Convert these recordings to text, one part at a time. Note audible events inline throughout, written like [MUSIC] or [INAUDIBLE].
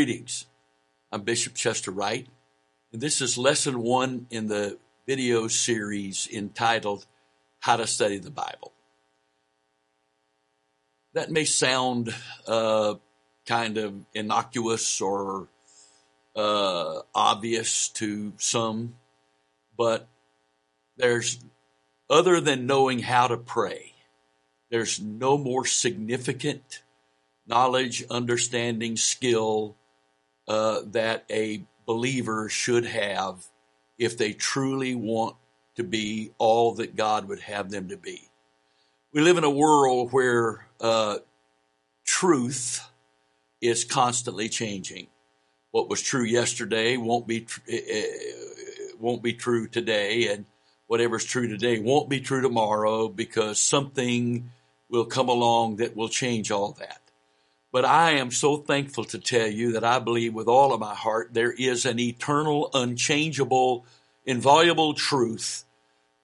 Greetings. I'm Bishop Chester Wright, and this is lesson one in the video series entitled How to Study the Bible. That may sound uh, kind of innocuous or uh, obvious to some, but there's other than knowing how to pray, there's no more significant knowledge, understanding, skill uh, that a believer should have if they truly want to be all that God would have them to be. We live in a world where uh, truth is constantly changing. What was true yesterday won't be tr- won't be true today, and whatever's true today won't be true tomorrow because something will come along that will change all that. But I am so thankful to tell you that I believe with all of my heart there is an eternal, unchangeable, inviolable truth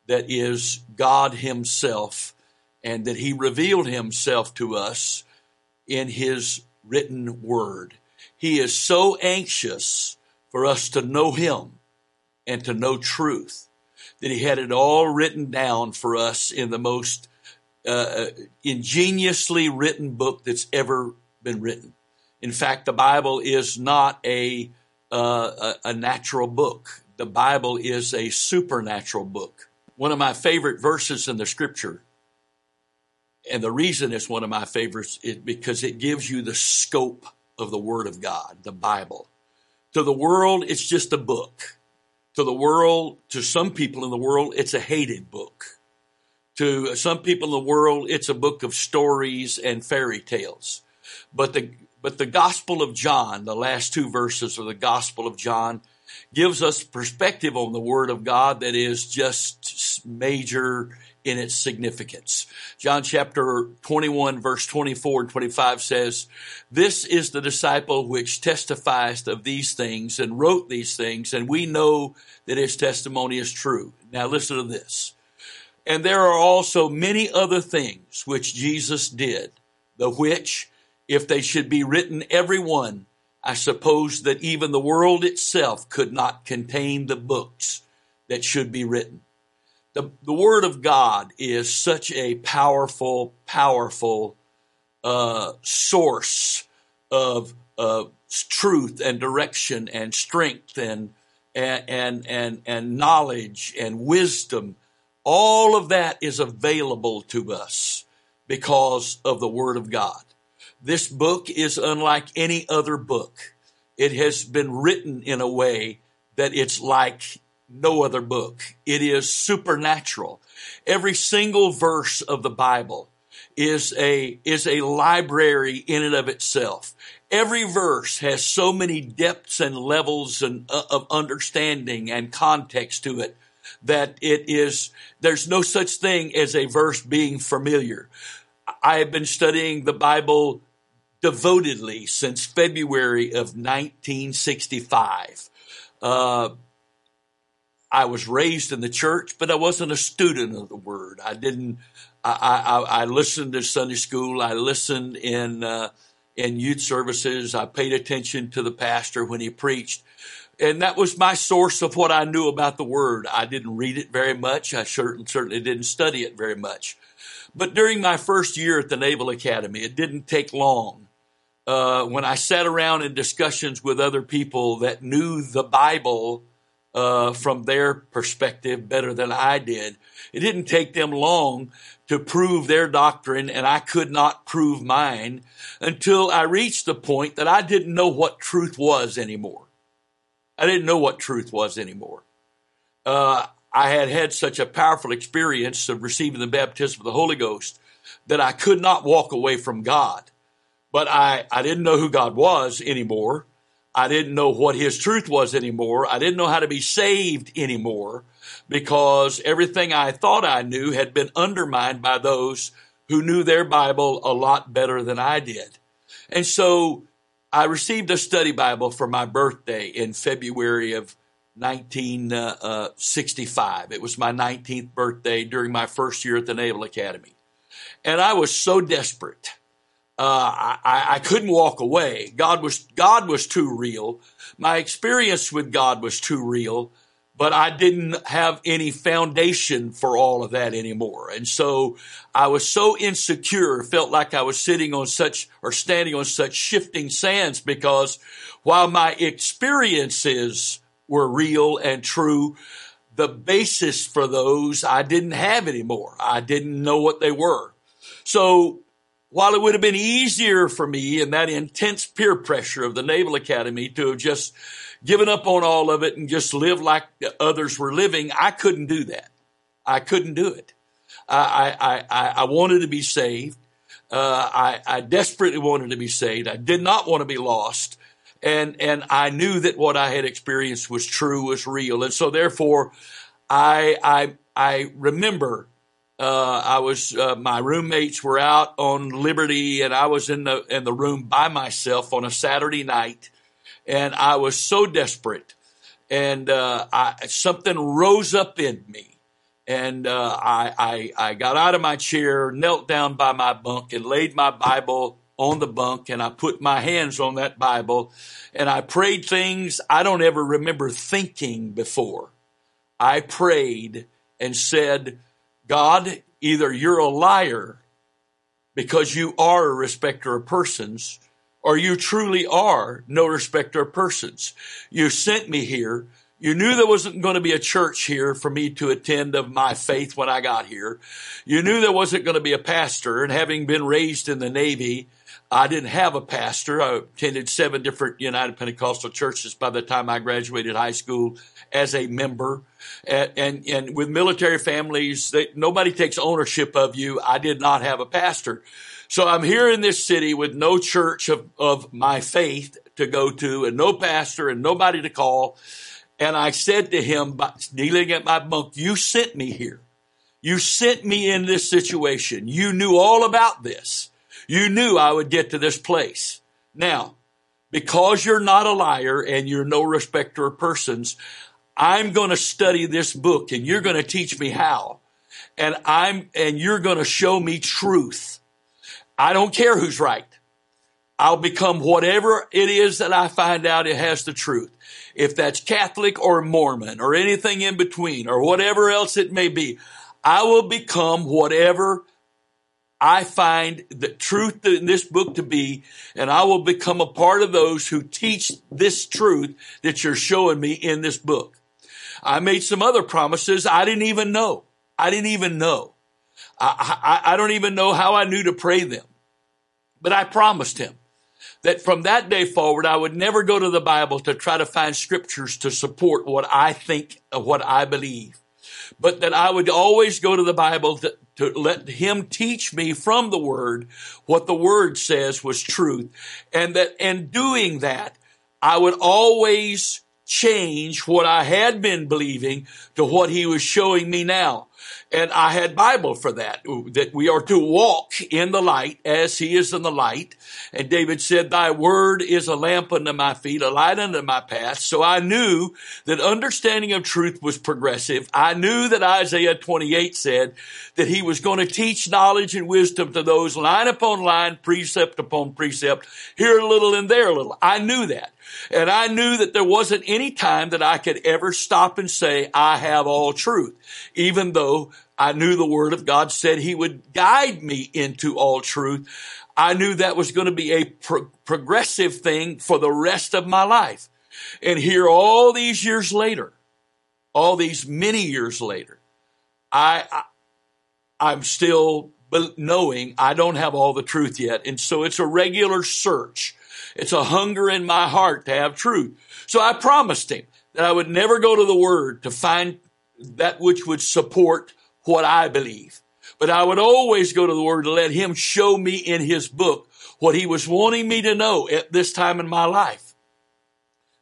that is God Himself and that He revealed Himself to us in His written word. He is so anxious for us to know Him and to know truth that He had it all written down for us in the most uh, ingeniously written book that's ever been written. In fact, the Bible is not a, uh, a, a natural book. The Bible is a supernatural book. One of my favorite verses in the scripture, and the reason it's one of my favorites is because it gives you the scope of the Word of God, the Bible. To the world, it's just a book. To the world, to some people in the world, it's a hated book. To some people in the world, it's a book of stories and fairy tales. But the but the Gospel of John, the last two verses of the Gospel of John, gives us perspective on the Word of God that is just major in its significance. John chapter 21 verse 24 and 25 says, This is the disciple which testifies of these things and wrote these things, and we know that his testimony is true. Now listen to this. And there are also many other things which Jesus did, the which if they should be written every one, I suppose that even the world itself could not contain the books that should be written. The, the Word of God is such a powerful, powerful uh, source of uh, truth and direction and strength and, and, and, and knowledge and wisdom. All of that is available to us because of the Word of God. This book is unlike any other book. It has been written in a way that it's like no other book. It is supernatural. Every single verse of the Bible is a, is a library in and of itself. Every verse has so many depths and levels and, uh, of understanding and context to it that it is, there's no such thing as a verse being familiar. I have been studying the Bible devotedly since February of 1965. Uh, I was raised in the church, but I wasn't a student of the word. I didn't. I, I, I listened to Sunday school. I listened in uh, in youth services. I paid attention to the pastor when he preached, and that was my source of what I knew about the word. I didn't read it very much. I certainly certainly didn't study it very much. But during my first year at the Naval Academy, it didn't take long uh, when I sat around in discussions with other people that knew the Bible uh, from their perspective better than I did, it didn't take them long to prove their doctrine, and I could not prove mine until I reached the point that I didn't know what truth was anymore. I didn't know what truth was anymore. Uh, I had had such a powerful experience of receiving the baptism of the Holy Ghost that I could not walk away from God. But I, I didn't know who God was anymore. I didn't know what his truth was anymore. I didn't know how to be saved anymore because everything I thought I knew had been undermined by those who knew their Bible a lot better than I did. And so I received a study Bible for my birthday in February of 1965. Uh, it was my 19th birthday during my first year at the Naval Academy. And I was so desperate uh, I, I couldn't walk away. God was God was too real. My experience with God was too real, but I didn't have any foundation for all of that anymore. And so I was so insecure, felt like I was sitting on such or standing on such shifting sands because while my experiences were real and true, the basis for those I didn't have anymore. I didn't know what they were. So while it would have been easier for me in that intense peer pressure of the Naval Academy to have just given up on all of it and just live like others were living, I couldn't do that. I couldn't do it. I, I, I, I wanted to be saved. Uh, I, I desperately wanted to be saved. I did not want to be lost. And, and I knew that what I had experienced was true, was real. And so therefore, I, I, I remember uh, I was uh, my roommates were out on Liberty, and I was in the in the room by myself on a Saturday night, and I was so desperate, and uh, I, something rose up in me, and uh, I, I I got out of my chair, knelt down by my bunk, and laid my Bible on the bunk, and I put my hands on that Bible, and I prayed things I don't ever remember thinking before. I prayed and said God, either you're a liar because you are a respecter of persons, or you truly are no respecter of persons. You sent me here. You knew there wasn't going to be a church here for me to attend of my faith when I got here. You knew there wasn't going to be a pastor, and having been raised in the Navy, I didn't have a pastor. I attended seven different United Pentecostal churches by the time I graduated high school as a member. And, and, and with military families, they, nobody takes ownership of you. I did not have a pastor. So I'm here in this city with no church of, of my faith to go to and no pastor and nobody to call. And I said to him, kneeling at my bunk, you sent me here. You sent me in this situation. You knew all about this. You knew I would get to this place. Now, because you're not a liar and you're no respecter of persons, I'm going to study this book and you're going to teach me how. And I'm, and you're going to show me truth. I don't care who's right. I'll become whatever it is that I find out it has the truth. If that's Catholic or Mormon or anything in between or whatever else it may be, I will become whatever I find the truth in this book to be, and I will become a part of those who teach this truth that you're showing me in this book. I made some other promises I didn't even know. I didn't even know. I, I, I don't even know how I knew to pray them. But I promised him that from that day forward, I would never go to the Bible to try to find scriptures to support what I think, what I believe, but that I would always go to the Bible to, to let him teach me from the word what the word says was truth. And that in doing that, I would always change what I had been believing to what he was showing me now. And I had Bible for that, that we are to walk in the light as he is in the light. And David said, thy word is a lamp unto my feet, a light unto my path. So I knew that understanding of truth was progressive. I knew that Isaiah 28 said that he was going to teach knowledge and wisdom to those line upon line, precept upon precept, here a little and there a little. I knew that. And I knew that there wasn't any time that I could ever stop and say, I have all truth, even though I knew the word of God said he would guide me into all truth. I knew that was going to be a pro- progressive thing for the rest of my life. And here all these years later, all these many years later, I, I I'm still knowing I don't have all the truth yet. And so it's a regular search it's a hunger in my heart to have truth. So I promised him that I would never go to the word to find that which would support what I believe. But I would always go to the word to let him show me in his book what he was wanting me to know at this time in my life.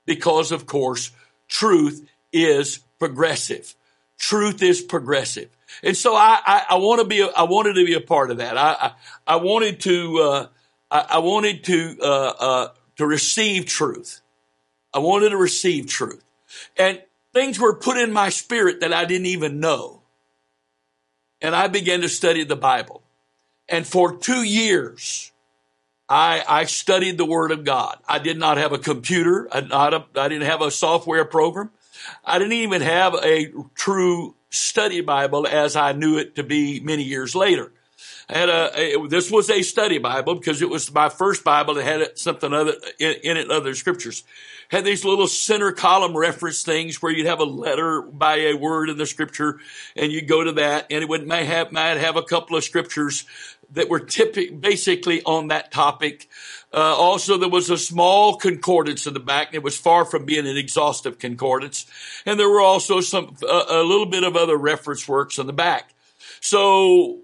Because of course, truth is progressive. Truth is progressive. And so I, I, I want to be, I wanted to be a part of that. I, I, I wanted to, uh, I, I wanted to uh, uh, to receive truth. I wanted to receive truth, and things were put in my spirit that I didn't even know. And I began to study the Bible, and for two years, I, I studied the Word of God. I did not have a computer. I, not a, I didn't have a software program. I didn't even have a true study Bible as I knew it to be many years later. Had a, a this was a study Bible because it was my first Bible that had something other in, in it other scriptures. Had these little center column reference things where you'd have a letter by a word in the scripture and you go to that and it would may have might have a couple of scriptures that were typic, basically on that topic. Uh, also, there was a small concordance in the back. And it was far from being an exhaustive concordance. And there were also some, uh, a little bit of other reference works in the back. So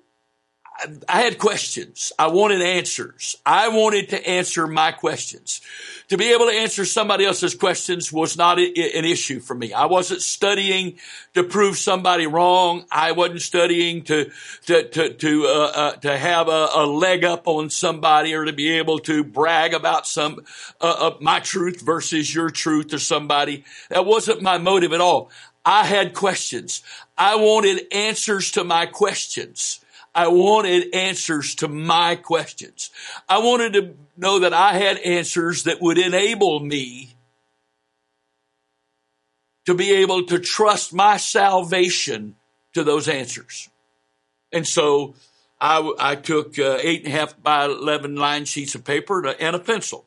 I had questions. I wanted answers. I wanted to answer my questions. To be able to answer somebody else's questions was not a, an issue for me. I wasn't studying to prove somebody wrong. I wasn't studying to to to to uh, uh, to have a, a, leg up on somebody or to be able to brag about some uh, my truth versus your truth to somebody. That wasn't my motive at all. I had questions. I wanted answers to my questions. I wanted answers to my questions. I wanted to know that I had answers that would enable me to be able to trust my salvation to those answers. And so I, I took uh, eight and a half by 11 line sheets of paper and a pencil.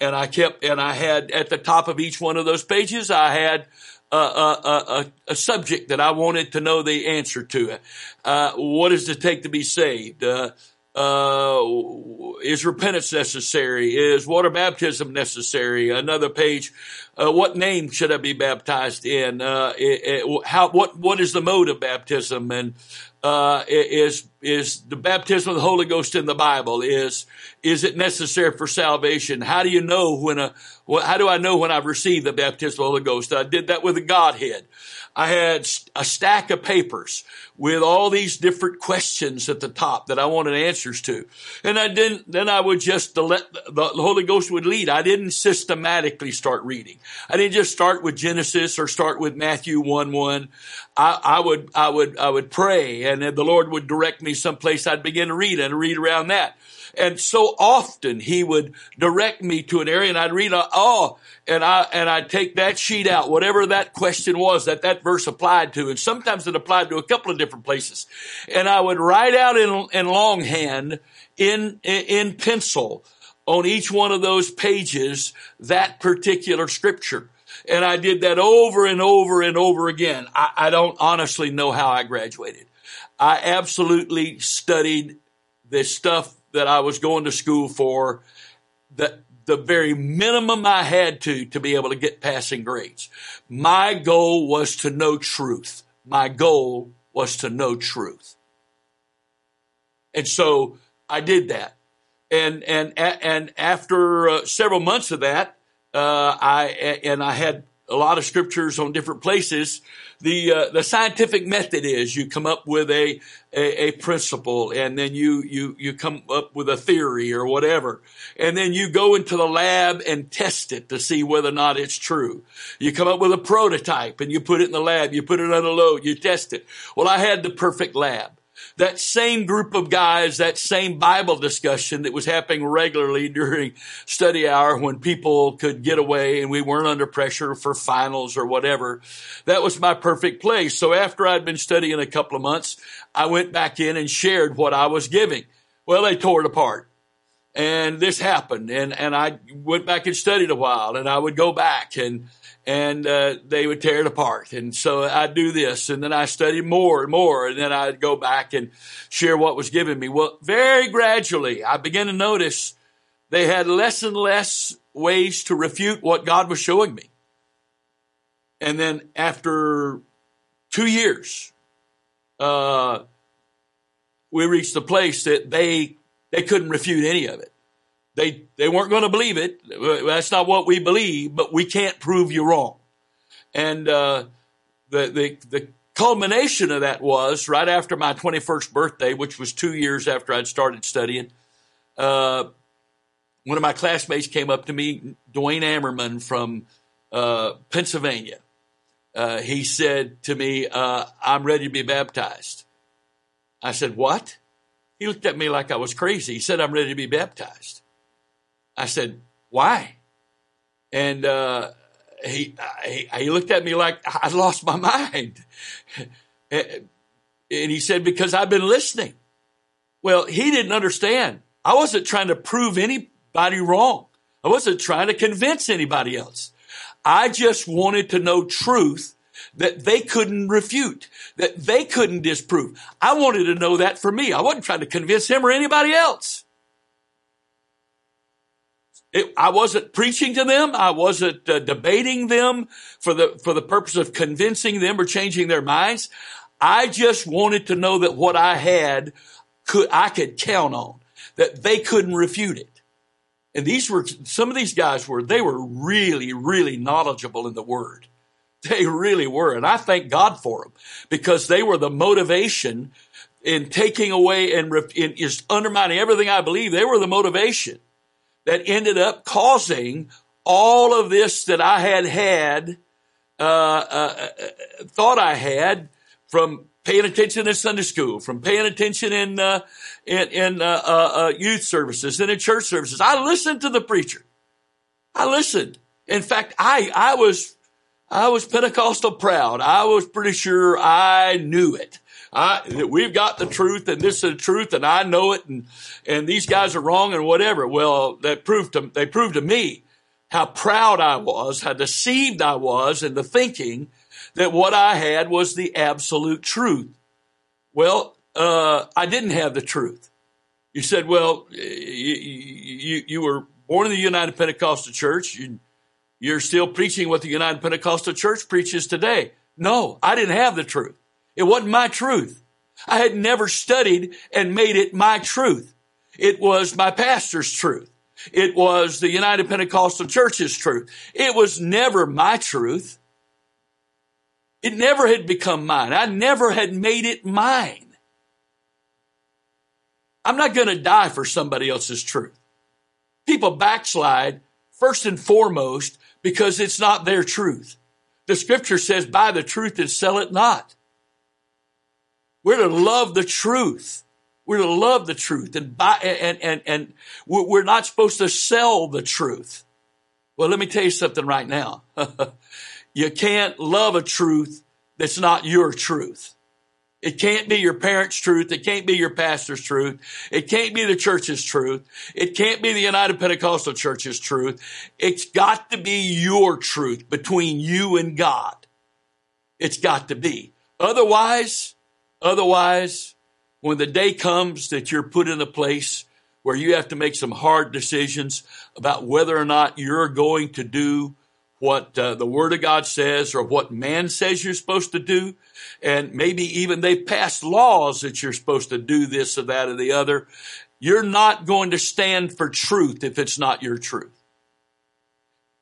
And I kept, and I had at the top of each one of those pages, I had a, a, a, subject that I wanted to know the answer to. Uh, what does it take to be saved? Uh, uh, is repentance necessary? Is water baptism necessary? Another page. Uh, what name should I be baptized in? Uh, it, it, how? What? What is the mode of baptism? And uh, is is the baptism of the Holy Ghost in the Bible? Is is it necessary for salvation? How do you know when a how do I know when I've received the baptism of the Holy Ghost? I did that with the Godhead. I had a stack of papers with all these different questions at the top that I wanted answers to. And I didn't, then I would just let the Holy Ghost would lead. I didn't systematically start reading. I didn't just start with Genesis or start with Matthew 1 1. I, I would, I would, I would pray and the Lord would direct me someplace I'd begin to read and read around that. And so often he would direct me to an area and I'd read, oh, and I, and I'd take that sheet out, whatever that question was that that verse applied to. And sometimes it applied to a couple of different places. And I would write out in, in longhand, in, in pencil, on each one of those pages, that particular scripture. And I did that over and over and over again. I, I don't honestly know how I graduated. I absolutely studied this stuff that I was going to school for, the, the very minimum I had to, to be able to get passing grades. My goal was to know truth. My goal was to know truth. And so I did that. And, and, and after uh, several months of that, uh, I, and I had a lot of scriptures on different places. The uh, the scientific method is you come up with a, a, a principle and then you you you come up with a theory or whatever, and then you go into the lab and test it to see whether or not it's true. You come up with a prototype and you put it in the lab. You put it on a load. You test it. Well, I had the perfect lab that same group of guys, that same Bible discussion that was happening regularly during study hour when people could get away and we weren't under pressure for finals or whatever. That was my perfect place. So after I'd been studying a couple of months, I went back in and shared what I was giving. Well, they tore it apart and this happened and, and I went back and studied a while and I would go back and and uh, they would tear it apart. And so I'd do this, and then I studied more and more, and then I'd go back and share what was given me. Well, very gradually, I began to notice they had less and less ways to refute what God was showing me. And then after two years, uh, we reached the place that they they couldn't refute any of it. They, they weren't going to believe it. That's not what we believe, but we can't prove you wrong. And, uh, the, the, the culmination of that was right after my 21st birthday, which was two years after I'd started studying. Uh, one of my classmates came up to me, Dwayne Ammerman from uh, Pennsylvania. Uh, he said to me, uh, I'm ready to be baptized. I said, What? He looked at me like I was crazy. He said, I'm ready to be baptized. I said, why? And, uh, he, he, he looked at me like I lost my mind. [LAUGHS] and he said, because I've been listening. Well, he didn't understand. I wasn't trying to prove anybody wrong. I wasn't trying to convince anybody else. I just wanted to know truth that they couldn't refute, that they couldn't disprove. I wanted to know that for me. I wasn't trying to convince him or anybody else. It, I wasn't preaching to them. I wasn't uh, debating them for the, for the purpose of convincing them or changing their minds. I just wanted to know that what I had could, I could count on, that they couldn't refute it. And these were, some of these guys were, they were really, really knowledgeable in the word. They really were. And I thank God for them because they were the motivation in taking away and in, is undermining everything I believe. They were the motivation that ended up causing all of this that I had had, uh, uh, uh, thought I had from paying attention in Sunday school, from paying attention in uh, in, in uh, uh, youth services and in church services. I listened to the preacher. I listened. In fact, I I was I was Pentecostal proud. I was pretty sure I knew it. I, we've got the truth and this is the truth and I know it and, and these guys are wrong and whatever. Well, that proved to, they proved to me how proud I was, how deceived I was in the thinking that what I had was the absolute truth. Well, uh, I didn't have the truth. You said, well, you, you, you were born in the United Pentecostal Church. You, you're still preaching what the United Pentecostal Church preaches today. No, I didn't have the truth. It wasn't my truth. I had never studied and made it my truth. It was my pastor's truth. It was the United Pentecostal Church's truth. It was never my truth. It never had become mine. I never had made it mine. I'm not going to die for somebody else's truth. People backslide first and foremost because it's not their truth. The scripture says, buy the truth and sell it not. We're to love the truth. We're to love the truth and buy, and, and, and we're not supposed to sell the truth. Well, let me tell you something right now. [LAUGHS] you can't love a truth that's not your truth. It can't be your parents' truth. It can't be your pastor's truth. It can't be the church's truth. It can't be the United Pentecostal Church's truth. It's got to be your truth between you and God. It's got to be. Otherwise, Otherwise, when the day comes that you're put in a place where you have to make some hard decisions about whether or not you're going to do what uh, the Word of God says or what man says you're supposed to do, and maybe even they've passed laws that you're supposed to do this or that or the other, you're not going to stand for truth if it's not your truth.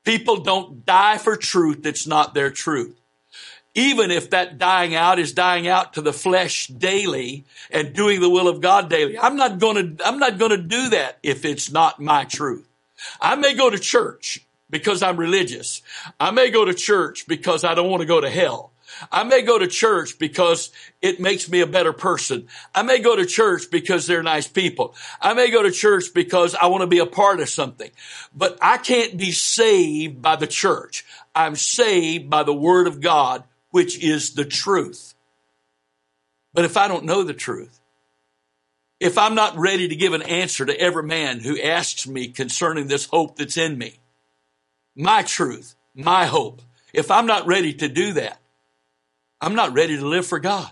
People don't die for truth that's not their truth even if that dying out is dying out to the flesh daily and doing the will of God daily. I'm not going to, I'm not going to do that if it's not my truth. I may go to church because I'm religious. I may go to church because I don't want to go to hell. I may go to church because it makes me a better person. I may go to church because they're nice people. I may go to church because I want to be a part of something. But I can't be saved by the church. I'm saved by the word of God which is the truth. But if I don't know the truth, if I'm not ready to give an answer to every man who asks me concerning this hope that's in me, my truth, my hope, if I'm not ready to do that, I'm not ready to live for God.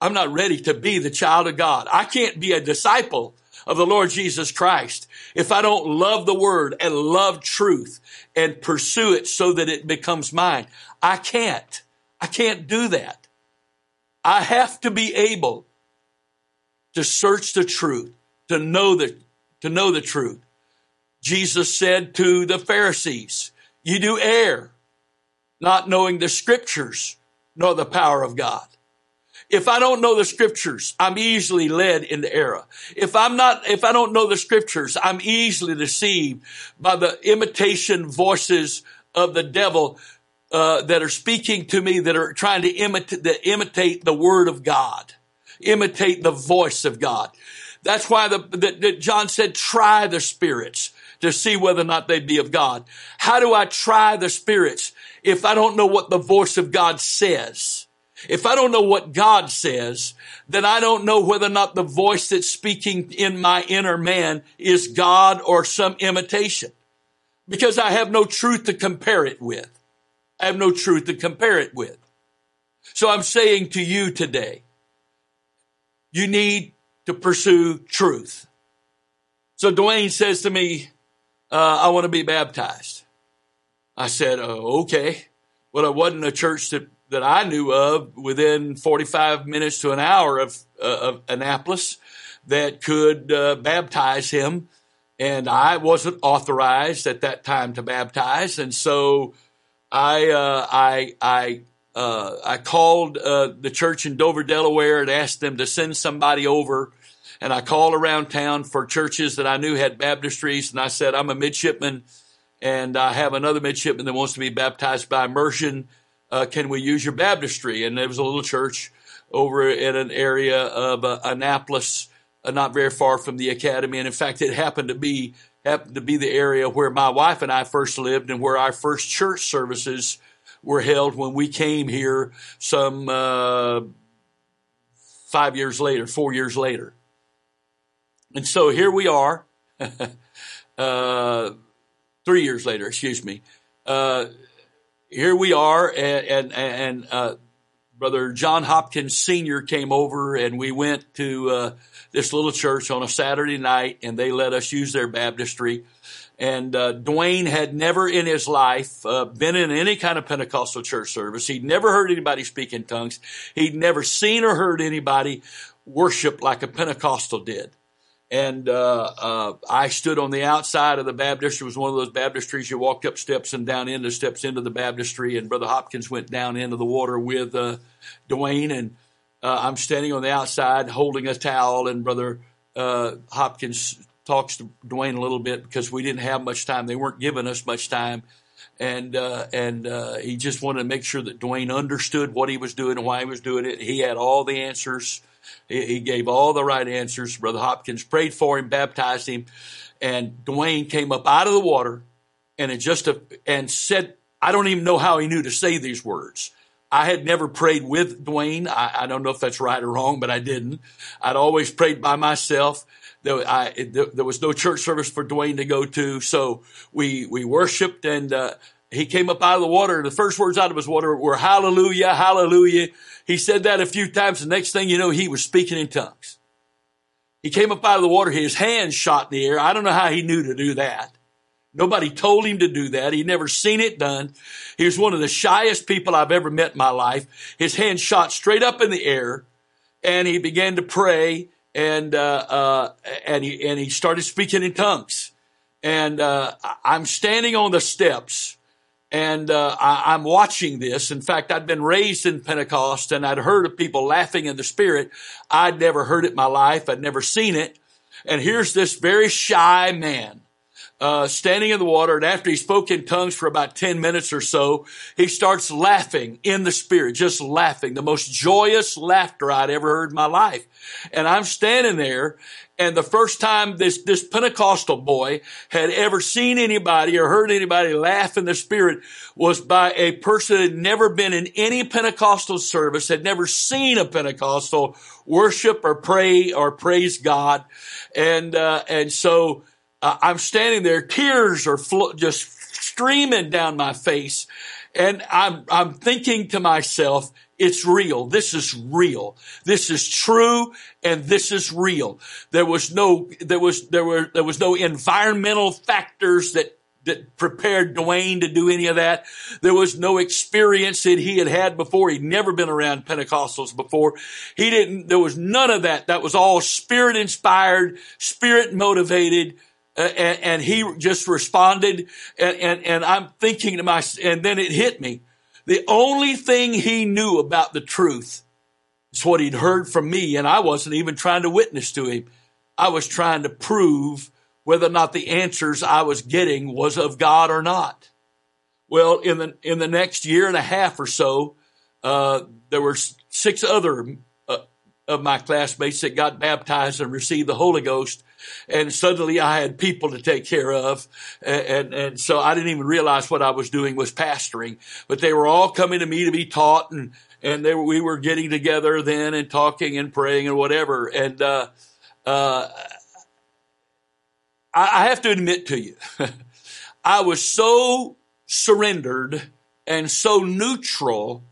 I'm not ready to be the child of God. I can't be a disciple of the Lord Jesus Christ if I don't love the word and love truth and pursue it so that it becomes mine. I can't. I can't do that. I have to be able to search the truth, to know the, to know the truth. Jesus said to the Pharisees, you do err, not knowing the scriptures nor the power of God. If I don't know the scriptures, I'm easily led into error. If I'm not, if I don't know the scriptures, I'm easily deceived by the imitation voices of the devil uh, that are speaking to me that are trying to imitate, imitate the word of God, imitate the voice of God. That's why the John said, try the spirits. to see whether or not they be of God? How do I try the spirits if I don't know what the voice of God says? If I don't know what God says, then I don't know whether or not the voice that's speaking in my inner man is God or some imitation because I have no truth to compare it with. I have no truth to compare it with. So I'm saying to you today, you need to pursue truth. So Dwayne says to me, uh, I want to be baptized. I said, oh, okay. Well, it wasn't a church that, that I knew of within 45 minutes to an hour of, uh, of Annapolis that could uh, baptize him. And I wasn't authorized at that time to baptize. And so I, uh, I, I uh, I called uh, the church in Dover, Delaware, and asked them to send somebody over. And I called around town for churches that I knew had baptistries, and I said, "I'm a midshipman, and I have another midshipman that wants to be baptized by immersion. Uh, can we use your baptistry?" And there was a little church over in an area of uh, Annapolis, uh, not very far from the academy, and in fact, it happened to be happened to be the area where my wife and I first lived, and where our first church services were held when we came here some uh, five years later, four years later. And so here we are, [LAUGHS] uh, three years later, excuse me. Uh, here we are, and, and, and uh, Brother John Hopkins Sr. came over, and we went to uh, this little church on a Saturday night, and they let us use their baptistry. And uh, Dwayne had never in his life uh, been in any kind of Pentecostal church service. He'd never heard anybody speak in tongues. He'd never seen or heard anybody worship like a Pentecostal did. And uh, uh I stood on the outside of the baptistry. It was one of those baptistries you walked up steps and down into steps into the baptistry. And Brother Hopkins went down into the water with uh, Dwayne. And uh, I'm standing on the outside holding a towel. And Brother Hopkins talks to Dwayne a little bit because we didn't have much time. They weren't giving us much time. And, uh, and, uh, he just wanted to make sure that Dwayne understood what he was doing and why he was doing it. He had all the answers. He, gave all the right answers. Brother Hopkins prayed for him, baptized him, and Dwayne came up out of the water and it just, a, and said, I don't even know how he knew to say these words. I had never prayed with Dwayne. I, I, don't know if that's right or wrong, but I didn't. I'd always prayed by myself. There, I, there, was no church service for Dwayne to go to, so we we worshipped, and uh, he came up out of the water. The first words out of his water were "Hallelujah, Hallelujah." He said that a few times. The next thing you know, he was speaking in tongues. He came up out of the water. His hands shot in the air. I don't know how he knew to do that. Nobody told him to do that. He'd never seen it done. He was one of the shyest people I've ever met in my life. His hands shot straight up in the air and he began to pray and uh, uh, and he and he started speaking in tongues. And uh, I'm standing on the steps, and uh, I, am watching this. In fact, I'd been raised in Pentecost, and I'd heard of people laughing in the Spirit. I'd never heard it in my life. I'd never seen it. And here's this very shy man uh, standing in the water, and after he spoke in tongues for about 10 minutes or so, he starts laughing in the spirit, just laughing, the most joyous laughter I'd ever heard in my life. And I'm standing there, and the first time this, this Pentecostal boy had ever seen anybody or heard anybody laugh in the spirit was by a person that had never been in any Pentecostal service, had never seen a Pentecostal worship or pray or praise God. And, uh, and so, I'm standing there, tears are just streaming down my face. And I'm, I'm thinking to myself, it's real. This is real. This is true and this is real. There was no, there was, there were, there was no environmental factors that, that prepared Dwayne to do any of that. There was no experience that he had had before. He'd never been around Pentecostals before. He didn't, there was none of that. That was all spirit inspired, spirit motivated, and, and, he just responded and, and, and I'm thinking to myself, and then it hit me. The only thing he knew about the truth is what he'd heard from me, and I wasn't even trying to witness to him. I was trying to prove whether or not the answers I was getting was of God or not. Well, in the in the next year and a half or so, uh, there were six other uh, of my classmates that got baptized and received the Holy Ghost and suddenly I had people to take care of. And, and, and, so I didn't even realize what I was doing was pastoring, but they were all coming to me to be taught and, and they were, we were getting together then and talking and praying and whatever. And, uh, uh, I, I have to admit to you, [LAUGHS] I was so surrendered and so neutral,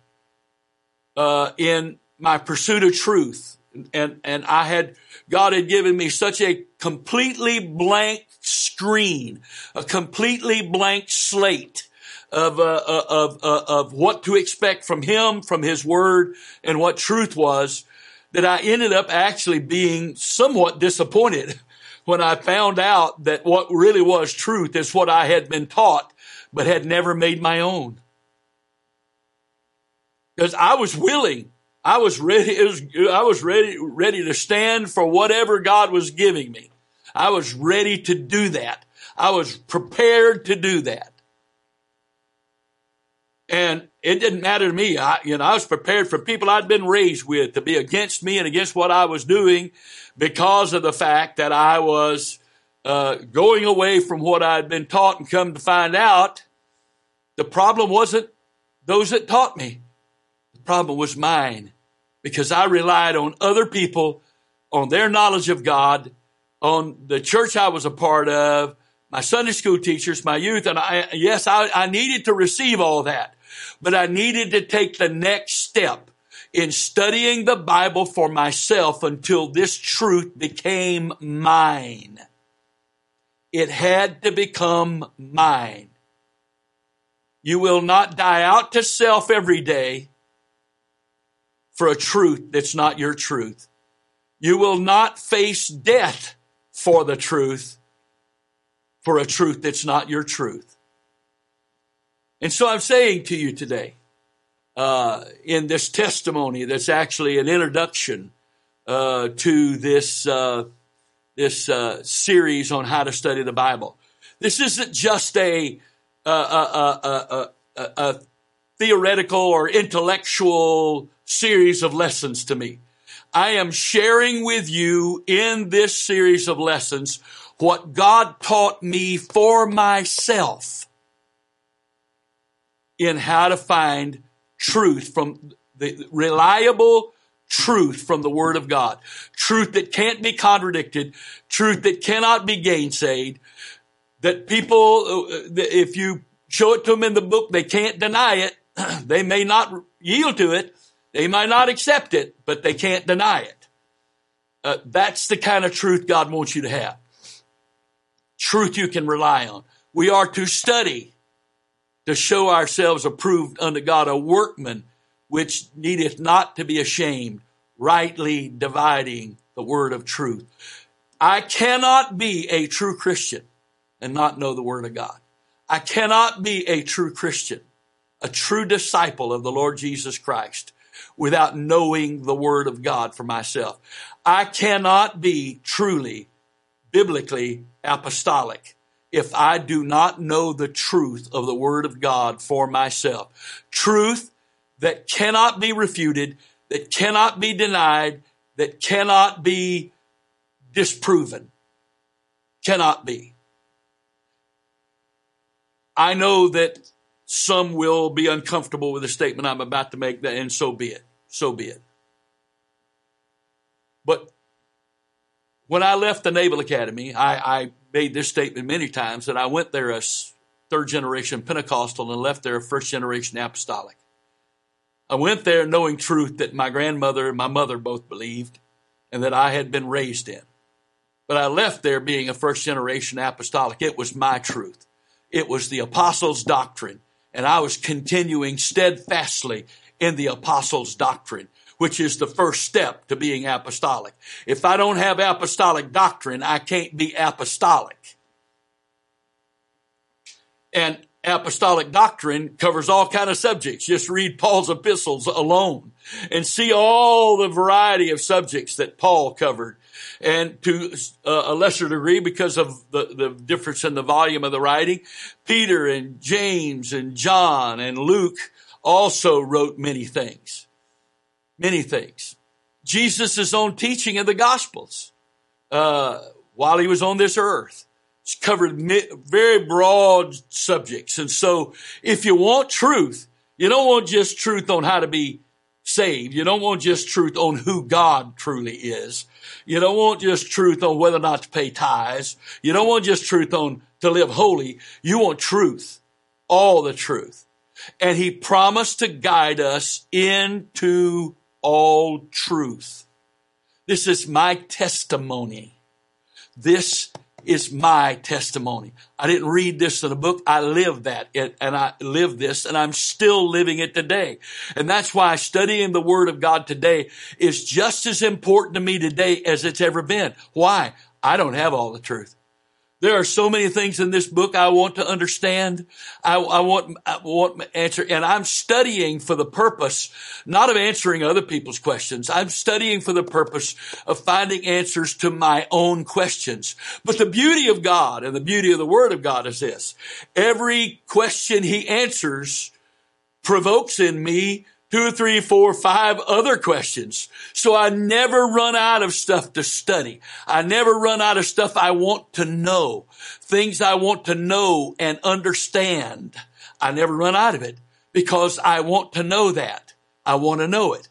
uh, in my pursuit of truth. And, and I had, God had given me such a completely blank screen, a completely blank slate of, uh, uh of, uh, of what to expect from Him, from His Word, and what truth was, that I ended up actually being somewhat disappointed when I found out that what really was truth is what I had been taught, but had never made my own. Because I was willing I was ready, was, I was ready, ready to stand for whatever God was giving me. I was ready to do that. I was prepared to do that. And it didn't matter to me. I, you know, I was prepared for people I'd been raised with to be against me and against what I was doing because of the fact that I was uh, going away from what I'd been taught and come to find out the problem wasn't those that taught me. The problem was mine because I relied on other people, on their knowledge of God, on the church I was a part of, my Sunday school teachers, my youth, and I, yes, I, I needed to receive all that, but I needed to take the next step in studying the Bible for myself until this truth became mine. It had to become mine. You will not die out to self every day for a truth that's not your truth. You will not face death for the truth, for a truth that's not your truth. And so I'm saying to you today, uh, in this testimony that's actually an introduction uh, to this uh, this uh, series on how to study the Bible. This isn't just a, a, a, a theoretical or intellectual series of lessons to me. I am sharing with you in this series of lessons what God taught me for myself in how to find truth from the reliable truth from the Word of God. Truth that can't be contradicted, truth that cannot be gainsaid, that people, uh, if you show it to them in the book, they can't deny it. [CLEARS THROAT] they may not yield to it, they might not accept it, but they can't deny it. Uh, that's the kind of truth God wants you to have. Truth you can rely on. We are to study to show ourselves approved unto God, a workman which needeth not to be ashamed, rightly dividing the word of truth. I cannot be a true Christian and not know the word of God. I cannot be a true Christian, a true disciple of the Lord Jesus Christ without knowing the Word of God for myself. I cannot be truly biblically apostolic if I do not know the truth of the Word of God for myself. Truth that cannot be refuted, that cannot be denied, that cannot be disproven. Cannot be. I know that some will be uncomfortable with the statement I'm about to make, and so be it. So be it. But when I left the Naval Academy, I, I made this statement many times that I went there as third generation Pentecostal and left there a first generation apostolic. I went there knowing truth that my grandmother and my mother both believed and that I had been raised in. But I left there being a first generation apostolic. It was my truth. It was the apostles' doctrine and I was continuing steadfastly in the apostles' doctrine, which is the first step to being apostolic. If I don't have apostolic doctrine, I can't be apostolic. And apostolic doctrine covers all kind of subjects. Just read Paul's epistles alone and see all the variety of subjects that Paul covered and to uh, a lesser degree because of the, the difference in the volume of the writing, Peter and James and John and Luke also wrote many things. Many things. Jesus' own teaching in the Gospels uh, while he was on this earth. It's covered very broad subjects. And so if you want truth, you don't want just truth on how to be saved. You don't want just truth on who God truly is. You don't want just truth on whether or not to pay tithes. You don't want just truth on to live holy. You want truth, all the truth. And he promised to guide us into all truth. This is my testimony. This is my testimony. I didn't read this in a book. I lived that and I lived this and I'm still living it today. And that's why studying the word of God today is just as important to me today as it's ever been. Why? I don't have all the truth. There are so many things in this book I want to understand. I, I want, I want answer, and I'm studying for the purpose, not of answering other people's questions. I'm studying for the purpose of finding answers to my own questions. But the beauty of God and the beauty of the Word of God is this. Every question He answers provokes in me two, three, four, five other questions. So I never run out of stuff to study. I never run out of stuff I want to know, things I want to know and understand. I never run out of it because I want to know that. I want to know it.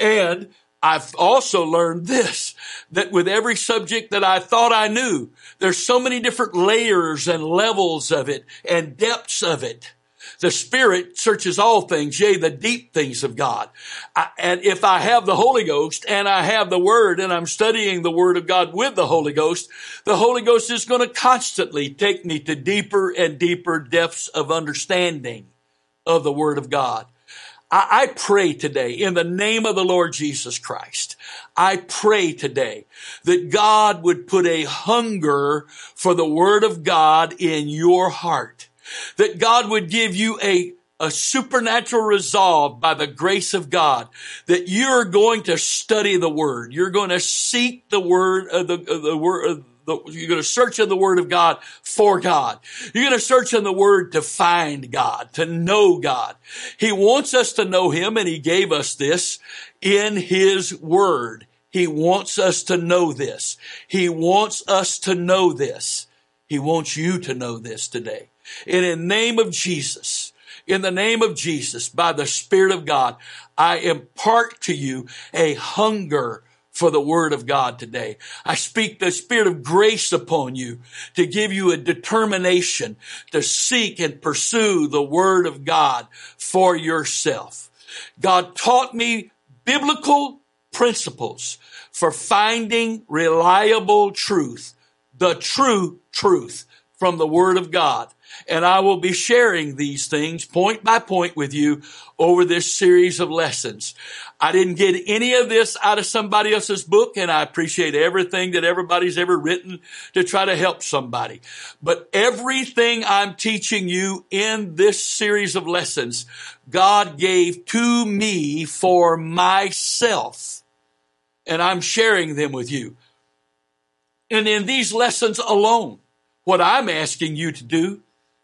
And I've also learned this, that with every subject that I thought I knew, there's so many different layers and levels of it and depths of it the Spirit searches all things, yea, the deep things of God. I, and if I have the Holy Ghost and I have the Word and I'm studying the Word of God with the Holy Ghost, the Holy Ghost is going to constantly take me to deeper and deeper depths of understanding of the Word of God. I, I pray today in the name of the Lord Jesus Christ. I pray today that God would put a hunger for the Word of God in your heart that God would give you a, a supernatural resolve by the grace of God that you're going to study the word. You're going to seek the word, uh, the, uh, the word, uh, the, you're going to search in the word of God for God. You're going to search in the word to find God, to know God. He wants us to know him and he gave us this in his word. He wants us to know this. He wants us to know this. He wants you to know this today. In the name of Jesus, in the name of Jesus, by the Spirit of God, I impart to you a hunger for the word of God today. I speak the spirit of grace upon you to give you a determination to seek and pursue the word of God for yourself. God taught me biblical principles for finding reliable truth, the true truth from the word of God. And I will be sharing these things point by point with you over this series of lessons. I didn't get any of this out of somebody else's book, and I appreciate everything that everybody's ever written to try to help somebody. But everything I'm teaching you in this series of lessons, God gave to me for myself. And I'm sharing them with you. And in these lessons alone, what I'm asking you to do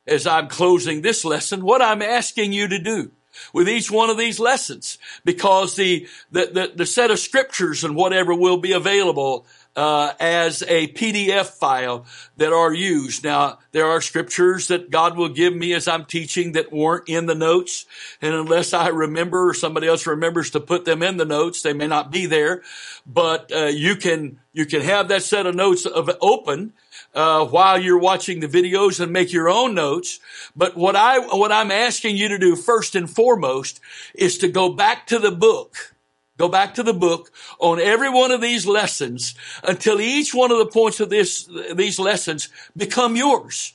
as I'm closing this lesson, what I'm asking you to do with each one of these lessons, because the, the, the, the set of scriptures and whatever will be available uh, as a PDF file that are used. Now, there are scriptures that God will give me as I'm teaching that weren't in the notes. And unless I remember or somebody else remembers to put them in the notes, they may not be there. But uh, you can you can have that set of notes of open uh, while you're watching the videos and make your own notes. But what I what I'm asking you to do first and foremost is to go back to the book. Go back to the book on every one of these lessons until each one of the points of this these lessons become yours.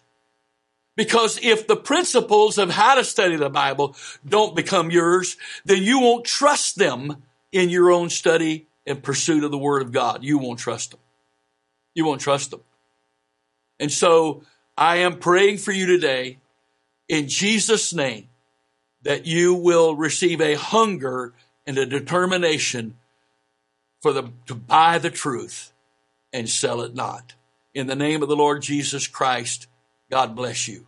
Because if the principles of how to study the Bible don't become yours, then you won't trust them in your own study and pursuit of the Word of God. You won't trust them. You won't trust them. And so I am praying for you today in Jesus' name that you will receive a hunger and a determination for the, to buy the truth and sell it not. In the name of the Lord Jesus Christ, God bless you.